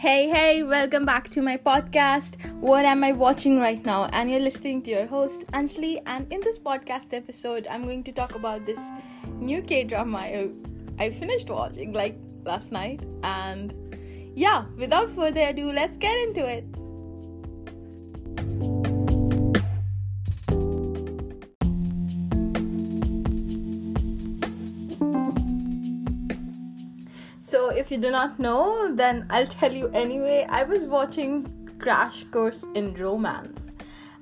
Hey, hey, welcome back to my podcast. What am I watching right now? And you're listening to your host, Anjali. And in this podcast episode, I'm going to talk about this new K drama I, I finished watching like last night. And yeah, without further ado, let's get into it. So, if you do not know, then I'll tell you anyway. I was watching Crash Course in Romance,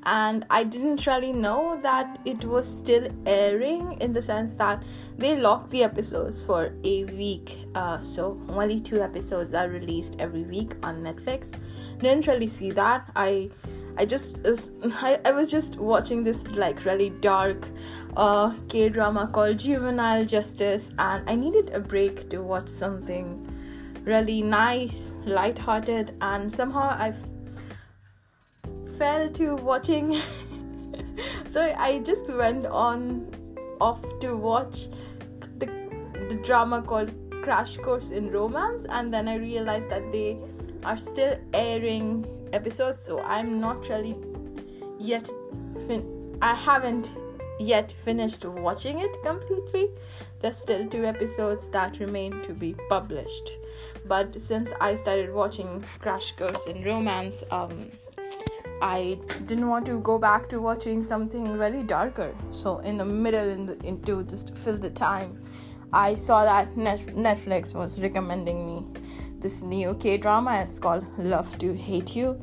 and I didn't really know that it was still airing in the sense that they locked the episodes for a week. Uh, so, only two episodes are released every week on Netflix. Didn't really see that. I I just I, I was just watching this like really dark uh, K drama called Juvenile Justice, and I needed a break to watch something really nice, light-hearted, and somehow I fell to watching. so I just went on off to watch the the drama called Crash Course in Romance, and then I realized that they are still airing episodes so i'm not really yet fin- i haven't yet finished watching it completely there's still two episodes that remain to be published but since i started watching crash course in romance um I didn't want to go back to watching something really darker. So in the middle, in the, into just fill the time, I saw that Netflix was recommending me this new K drama. It's called Love to Hate You,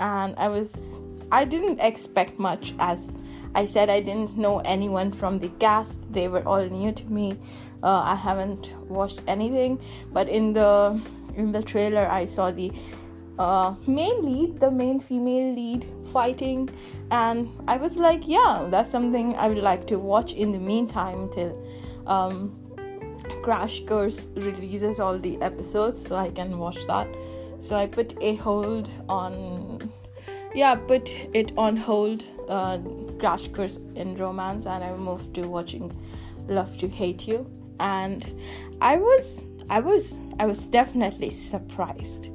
and I was I didn't expect much as I said I didn't know anyone from the cast. They were all new to me. Uh, I haven't watched anything, but in the in the trailer I saw the uh, main lead, the main female lead fighting, and I was like, yeah, that's something I would like to watch in the meantime till um, Crash Course releases all the episodes so I can watch that. So I put a hold on, yeah, put it on hold, uh, Crash Course in Romance, and I moved to watching Love to Hate You. And I was, I was, I was definitely surprised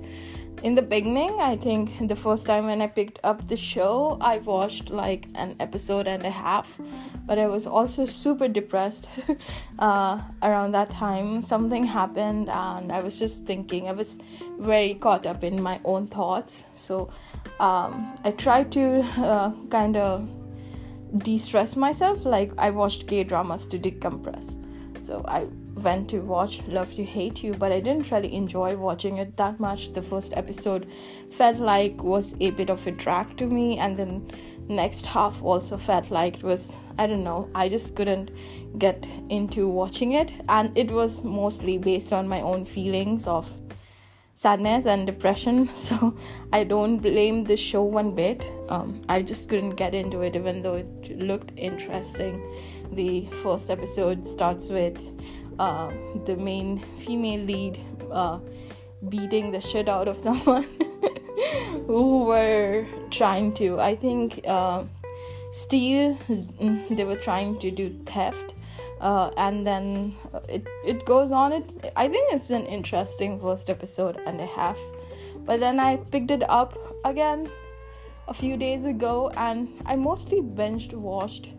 in the beginning, I think the first time when I picked up the show, I watched like an episode and a half, but I was also super depressed uh, around that time. Something happened, and I was just thinking, I was very caught up in my own thoughts. So um, I tried to uh, kind of de stress myself, like I watched K dramas to decompress. So I went to watch Love to Hate You, but I didn't really enjoy watching it that much. The first episode felt like was a bit of a drag to me, and then next half also felt like it was I don't know. I just couldn't get into watching it, and it was mostly based on my own feelings of sadness and depression. So I don't blame the show one bit. Um, I just couldn't get into it, even though it looked interesting. The first episode starts with uh, the main female lead uh, beating the shit out of someone who were trying to, I think, uh, steal. Mm, they were trying to do theft. Uh, and then it it goes on. It I think it's an interesting first episode and a half, but then I picked it up again a few days ago, and I mostly binged watched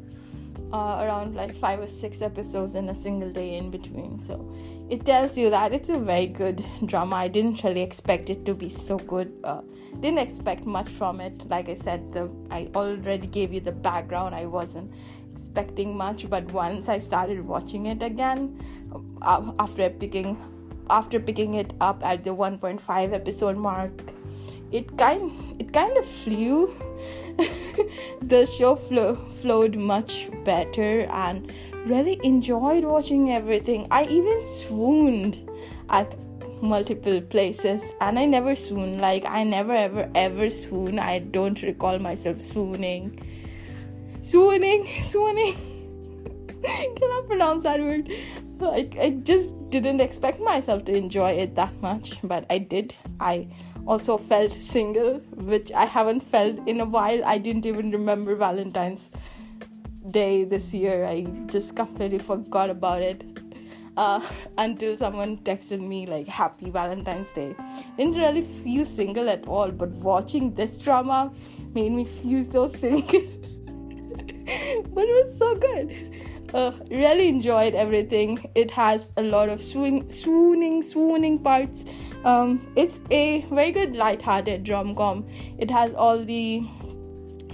uh, around like five or six episodes in a single day in between. So it tells you that it's a very good drama. I didn't really expect it to be so good. Uh, didn't expect much from it. Like I said, the I already gave you the background. I wasn't expecting much, but once I started watching it again, uh, after picking after picking it up at the 1.5 episode mark it kind it kind of flew the show flo- flowed much better and really enjoyed watching everything. I even swooned at multiple places and i never swoon. Like i never ever ever swoon. I don't recall myself swooning. Swooning swooning. Cannot pronounce that word? Like I just didn't expect myself to enjoy it that much but i did. I also felt single, which I haven't felt in a while. I didn't even remember Valentine's Day this year. I just completely forgot about it. uh, until someone texted me like happy valentine's day didn't really feel single at all but watching this drama made me feel so single but it was so good uh, really enjoyed everything it has a lot of swoon, swooning swooning parts um, it's a very good light-hearted rom-com it has all the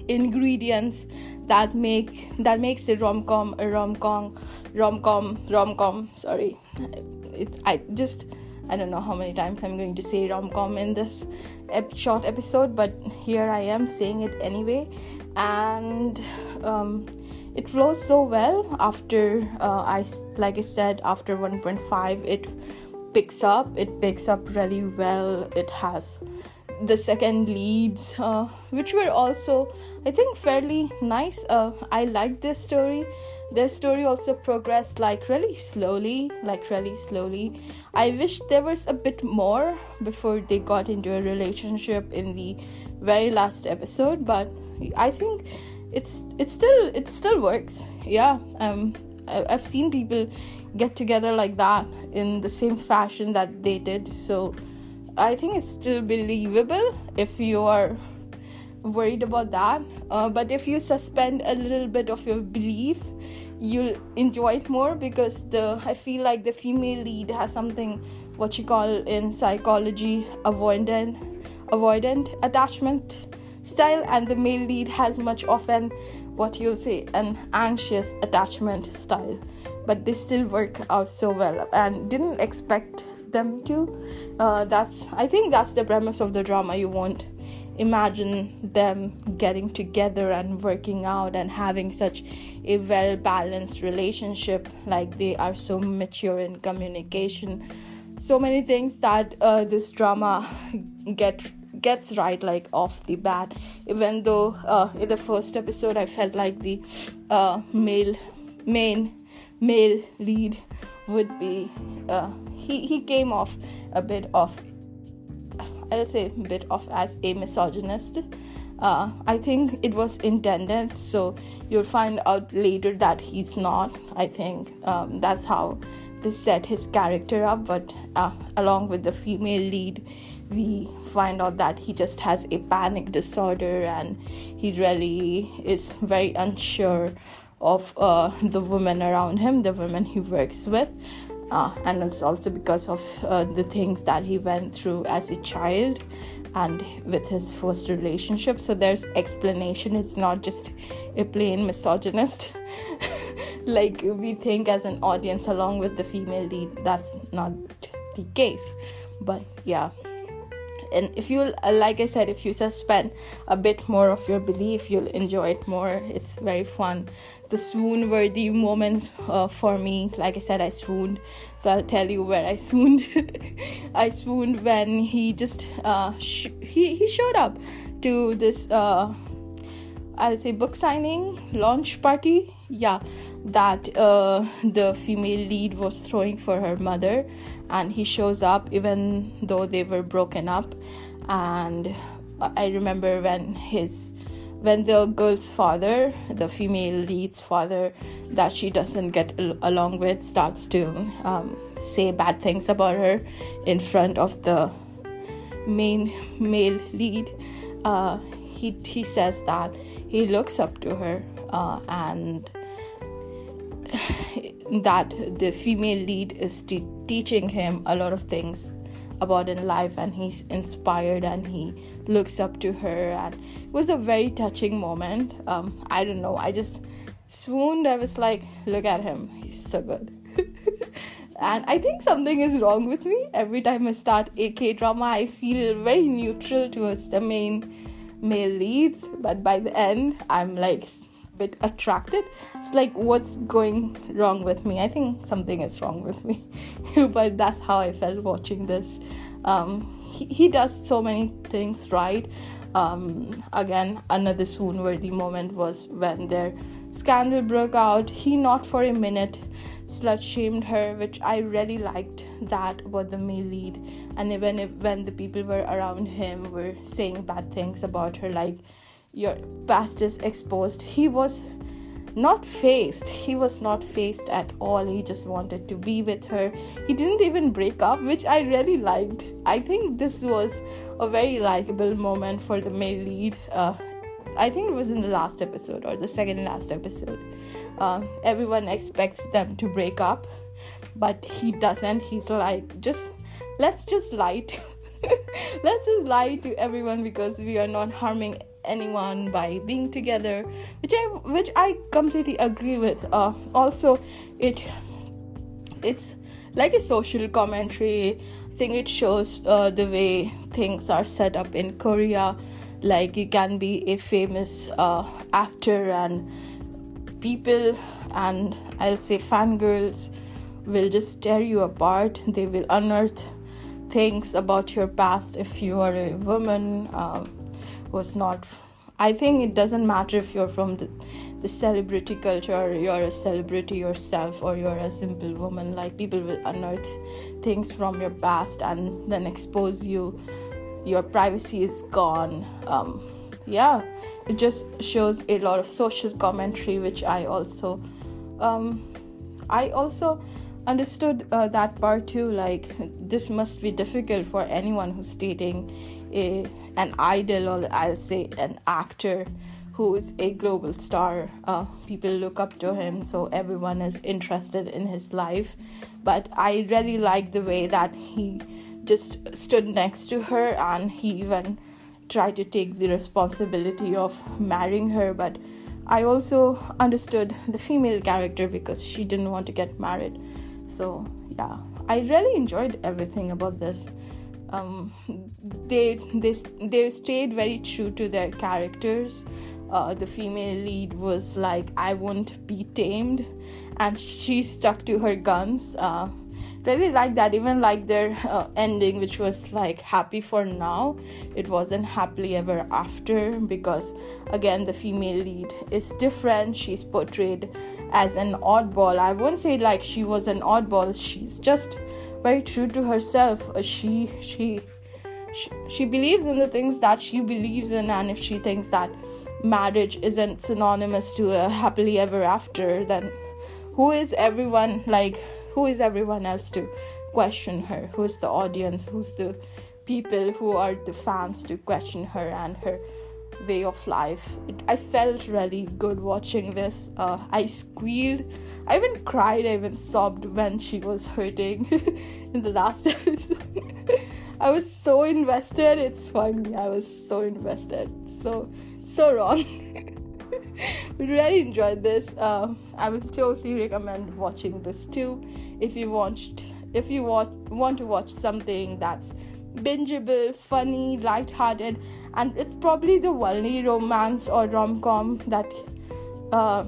ingredients that make that makes a rom-com a rom-com rom-com rom-com sorry. It, i just i don't know how many times i'm going to say rom-com in this ep- short episode but here i am saying it anyway. And um, it flows so well after uh, i like i said after 1.5 it picks up it picks up really well. It has the second leads uh, which were also i think fairly nice. Uh, i like this story. Their story also progressed like really slowly like really slowly. I wish there was a bit more before they got into a relationship in the very last episode but i think it's it still it still works. Yeah um i've seen people get together like that in the same fashion that they did. So i think it's still believable if you are worried about that. Uh, but if you suspend a little bit of your belief you'll enjoy it more because the i feel like the female lead has something what you call in psychology avoidant avoidant attachment style and the male lead has much often what you'll say an anxious attachment style. But they still work out so well and didn't expect them to. Uh, that's i think that's the premise of the drama. You won't imagine them getting together and working out and having such a well balanced relationship like they are so mature in communication. So many things that uh, this drama get gets right like off the bat even though uh, in the first episode i felt like the uh, male main male lead would be uh, he he came off a bit of I'll say a bit of as a misogynist. Uh, I think it was intended, so you'll find out later that he's not. I think um, that's how they set his character up, but uh, along with the female lead, we find out that he just has a panic disorder and he really is very unsure of uh, the women around him, the women he works with. Uh, and it's also because of uh, the things that he went through as a child and with his first relationship. So there's explanation. It's not just a plain misogynist. Like we think as an audience along with the female lead that's not the case. But yeah and if you uh, like i said if you suspend a bit more of your belief you'll enjoy it more. It's very fun. The swoon worthy moments uh, for me like i said i swooned. So i'll tell you where i swooned. I swooned when he just uh, sh- he, he showed up to this uh, i'll say book signing launch party. Yeah that uh, the female lead was throwing for her mother and he shows up even though they were broken up. And i remember when his when the girl's father the female lead's father that she doesn't get along with starts to um, say bad things about her in front of the main male lead uh, he, he says that he looks up to her uh, and that the female lead is te- teaching him a lot of things about in life and he's inspired and he looks up to her and it was a very touching moment. Um, i don't know i just swooned i was like look at him he's so good. And i think something is wrong with me. Every time i start a k drama i feel very neutral towards the main male leads but by the end i'm like a bit attracted. It's like what's going wrong with me? I think something is wrong with me. But that's how i felt watching this. Um, he, he does so many things right. Um, again another swoon worthy moment was when their scandal broke out. He not for a minute slut shamed her which i really liked that about the male lead and even if when the people were around him were saying bad things about her like your past is exposed he was not faced. He was not faced at all. He just wanted to be with her. He didn't even break up, which I really liked. I think this was a very likable moment for the male lead. Uh, I think it was in the last episode or the second last episode. Uh, everyone expects them to break up, but he doesn't. He's like, just let's just lie to let's just lie to everyone because we are not harming anyone by being together which i which i completely agree with uh, also it it's like a social commentary i think it shows uh, the way things are set up in korea like you can be a famous uh, actor and people and i'll say fangirls will just tear you apart. They will unearth things about your past if you are a woman um, was not i think it doesn't matter if you're from the, the celebrity culture or you're a celebrity yourself or you're a simple woman like people will unearth things from your past and then expose you your privacy is gone. Um, yeah it just shows a lot of social commentary which i also um, i also understood uh, that part too like this must be difficult for anyone who's dating a an idol or i'll say an actor who is a global star. Uh, people look up to him so everyone is interested in his life. But i really like the way that he just stood next to her and he even tried to take the responsibility of marrying her. But i also understood the female character because she didn't want to get married. So yeah i really enjoyed everything about this. Um, they they they stayed very true to their characters. Uh, the female lead was like i won't be tamed. And she stuck to her guns. Uh, really like that. Even like their uh, ending which was like happy for now it wasn't happily ever after because again the female lead is different. She's portrayed as an oddball. I won't say like she was an oddball. She's just very true to herself. Uh, she, she she she believes in the things that she believes in and if she thinks that marriage isn't synonymous to a happily ever after then who is everyone like who is everyone else to question her? Who's the audience? Who's the people who are the fans to question her and her way of life? It, i felt really good watching this. Uh, i squealed. I even cried. I even sobbed when she was hurting in the last episode. I was so invested. It's funny. I was so invested. So so wrong really enjoyed this. Uh, I would totally recommend watching this too. If you watched, if you want want to watch something that's bingeable, funny, light-hearted, and it's probably the only romance or rom-com that uh,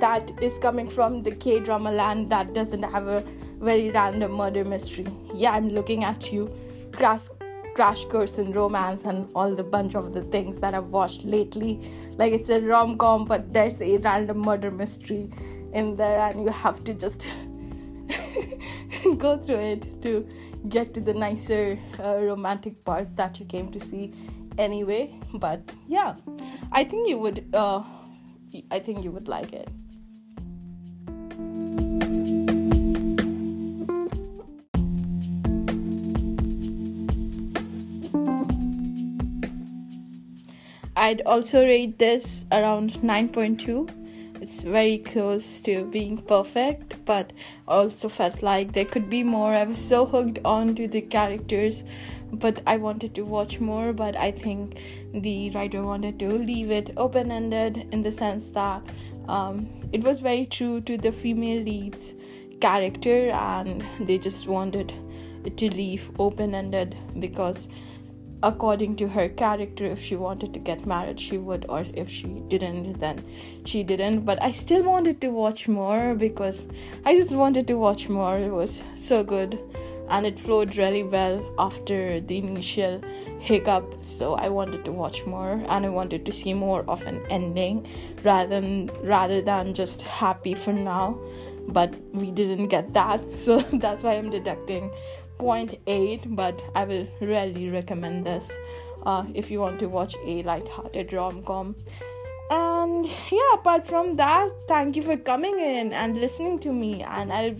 that is coming from the K-drama land that doesn't have a very random murder mystery. Yeah, I'm looking at you. Crash crash course in romance and all the bunch of the things that I've watched lately. Like it's a rom com, but there's a random murder mystery in there, and you have to just go through it to get to the nicer uh, romantic parts that you came to see anyway. But yeah, I think you would. Uh, I think you would like it. I'd also rate this around 9.2. It's very close to being perfect, but also felt like there could be more. I was so hooked on to the characters, but I wanted to watch more. But I think the writer wanted to leave it open ended in the sense that um, it was very true to the female lead's character, and they just wanted to leave open ended because according to her character if she wanted to get married she would or if she didn't then she didn't. But i still wanted to watch more because i just wanted to watch more. It was so good. And it flowed really well after the initial hiccup. So i wanted to watch more. And i wanted to see more of an ending rather than rather than just happy for now. But we didn't get that. So that's why i'm deducting 0.8 but i will really recommend this uh, if you want to watch a light-hearted rom-com. And yeah apart from that thank you for coming in and listening to me and i'll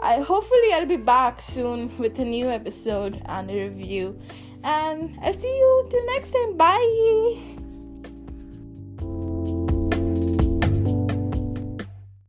i hopefully i'll be back soon with a new episode and a review. And i'll see you till next time. Bye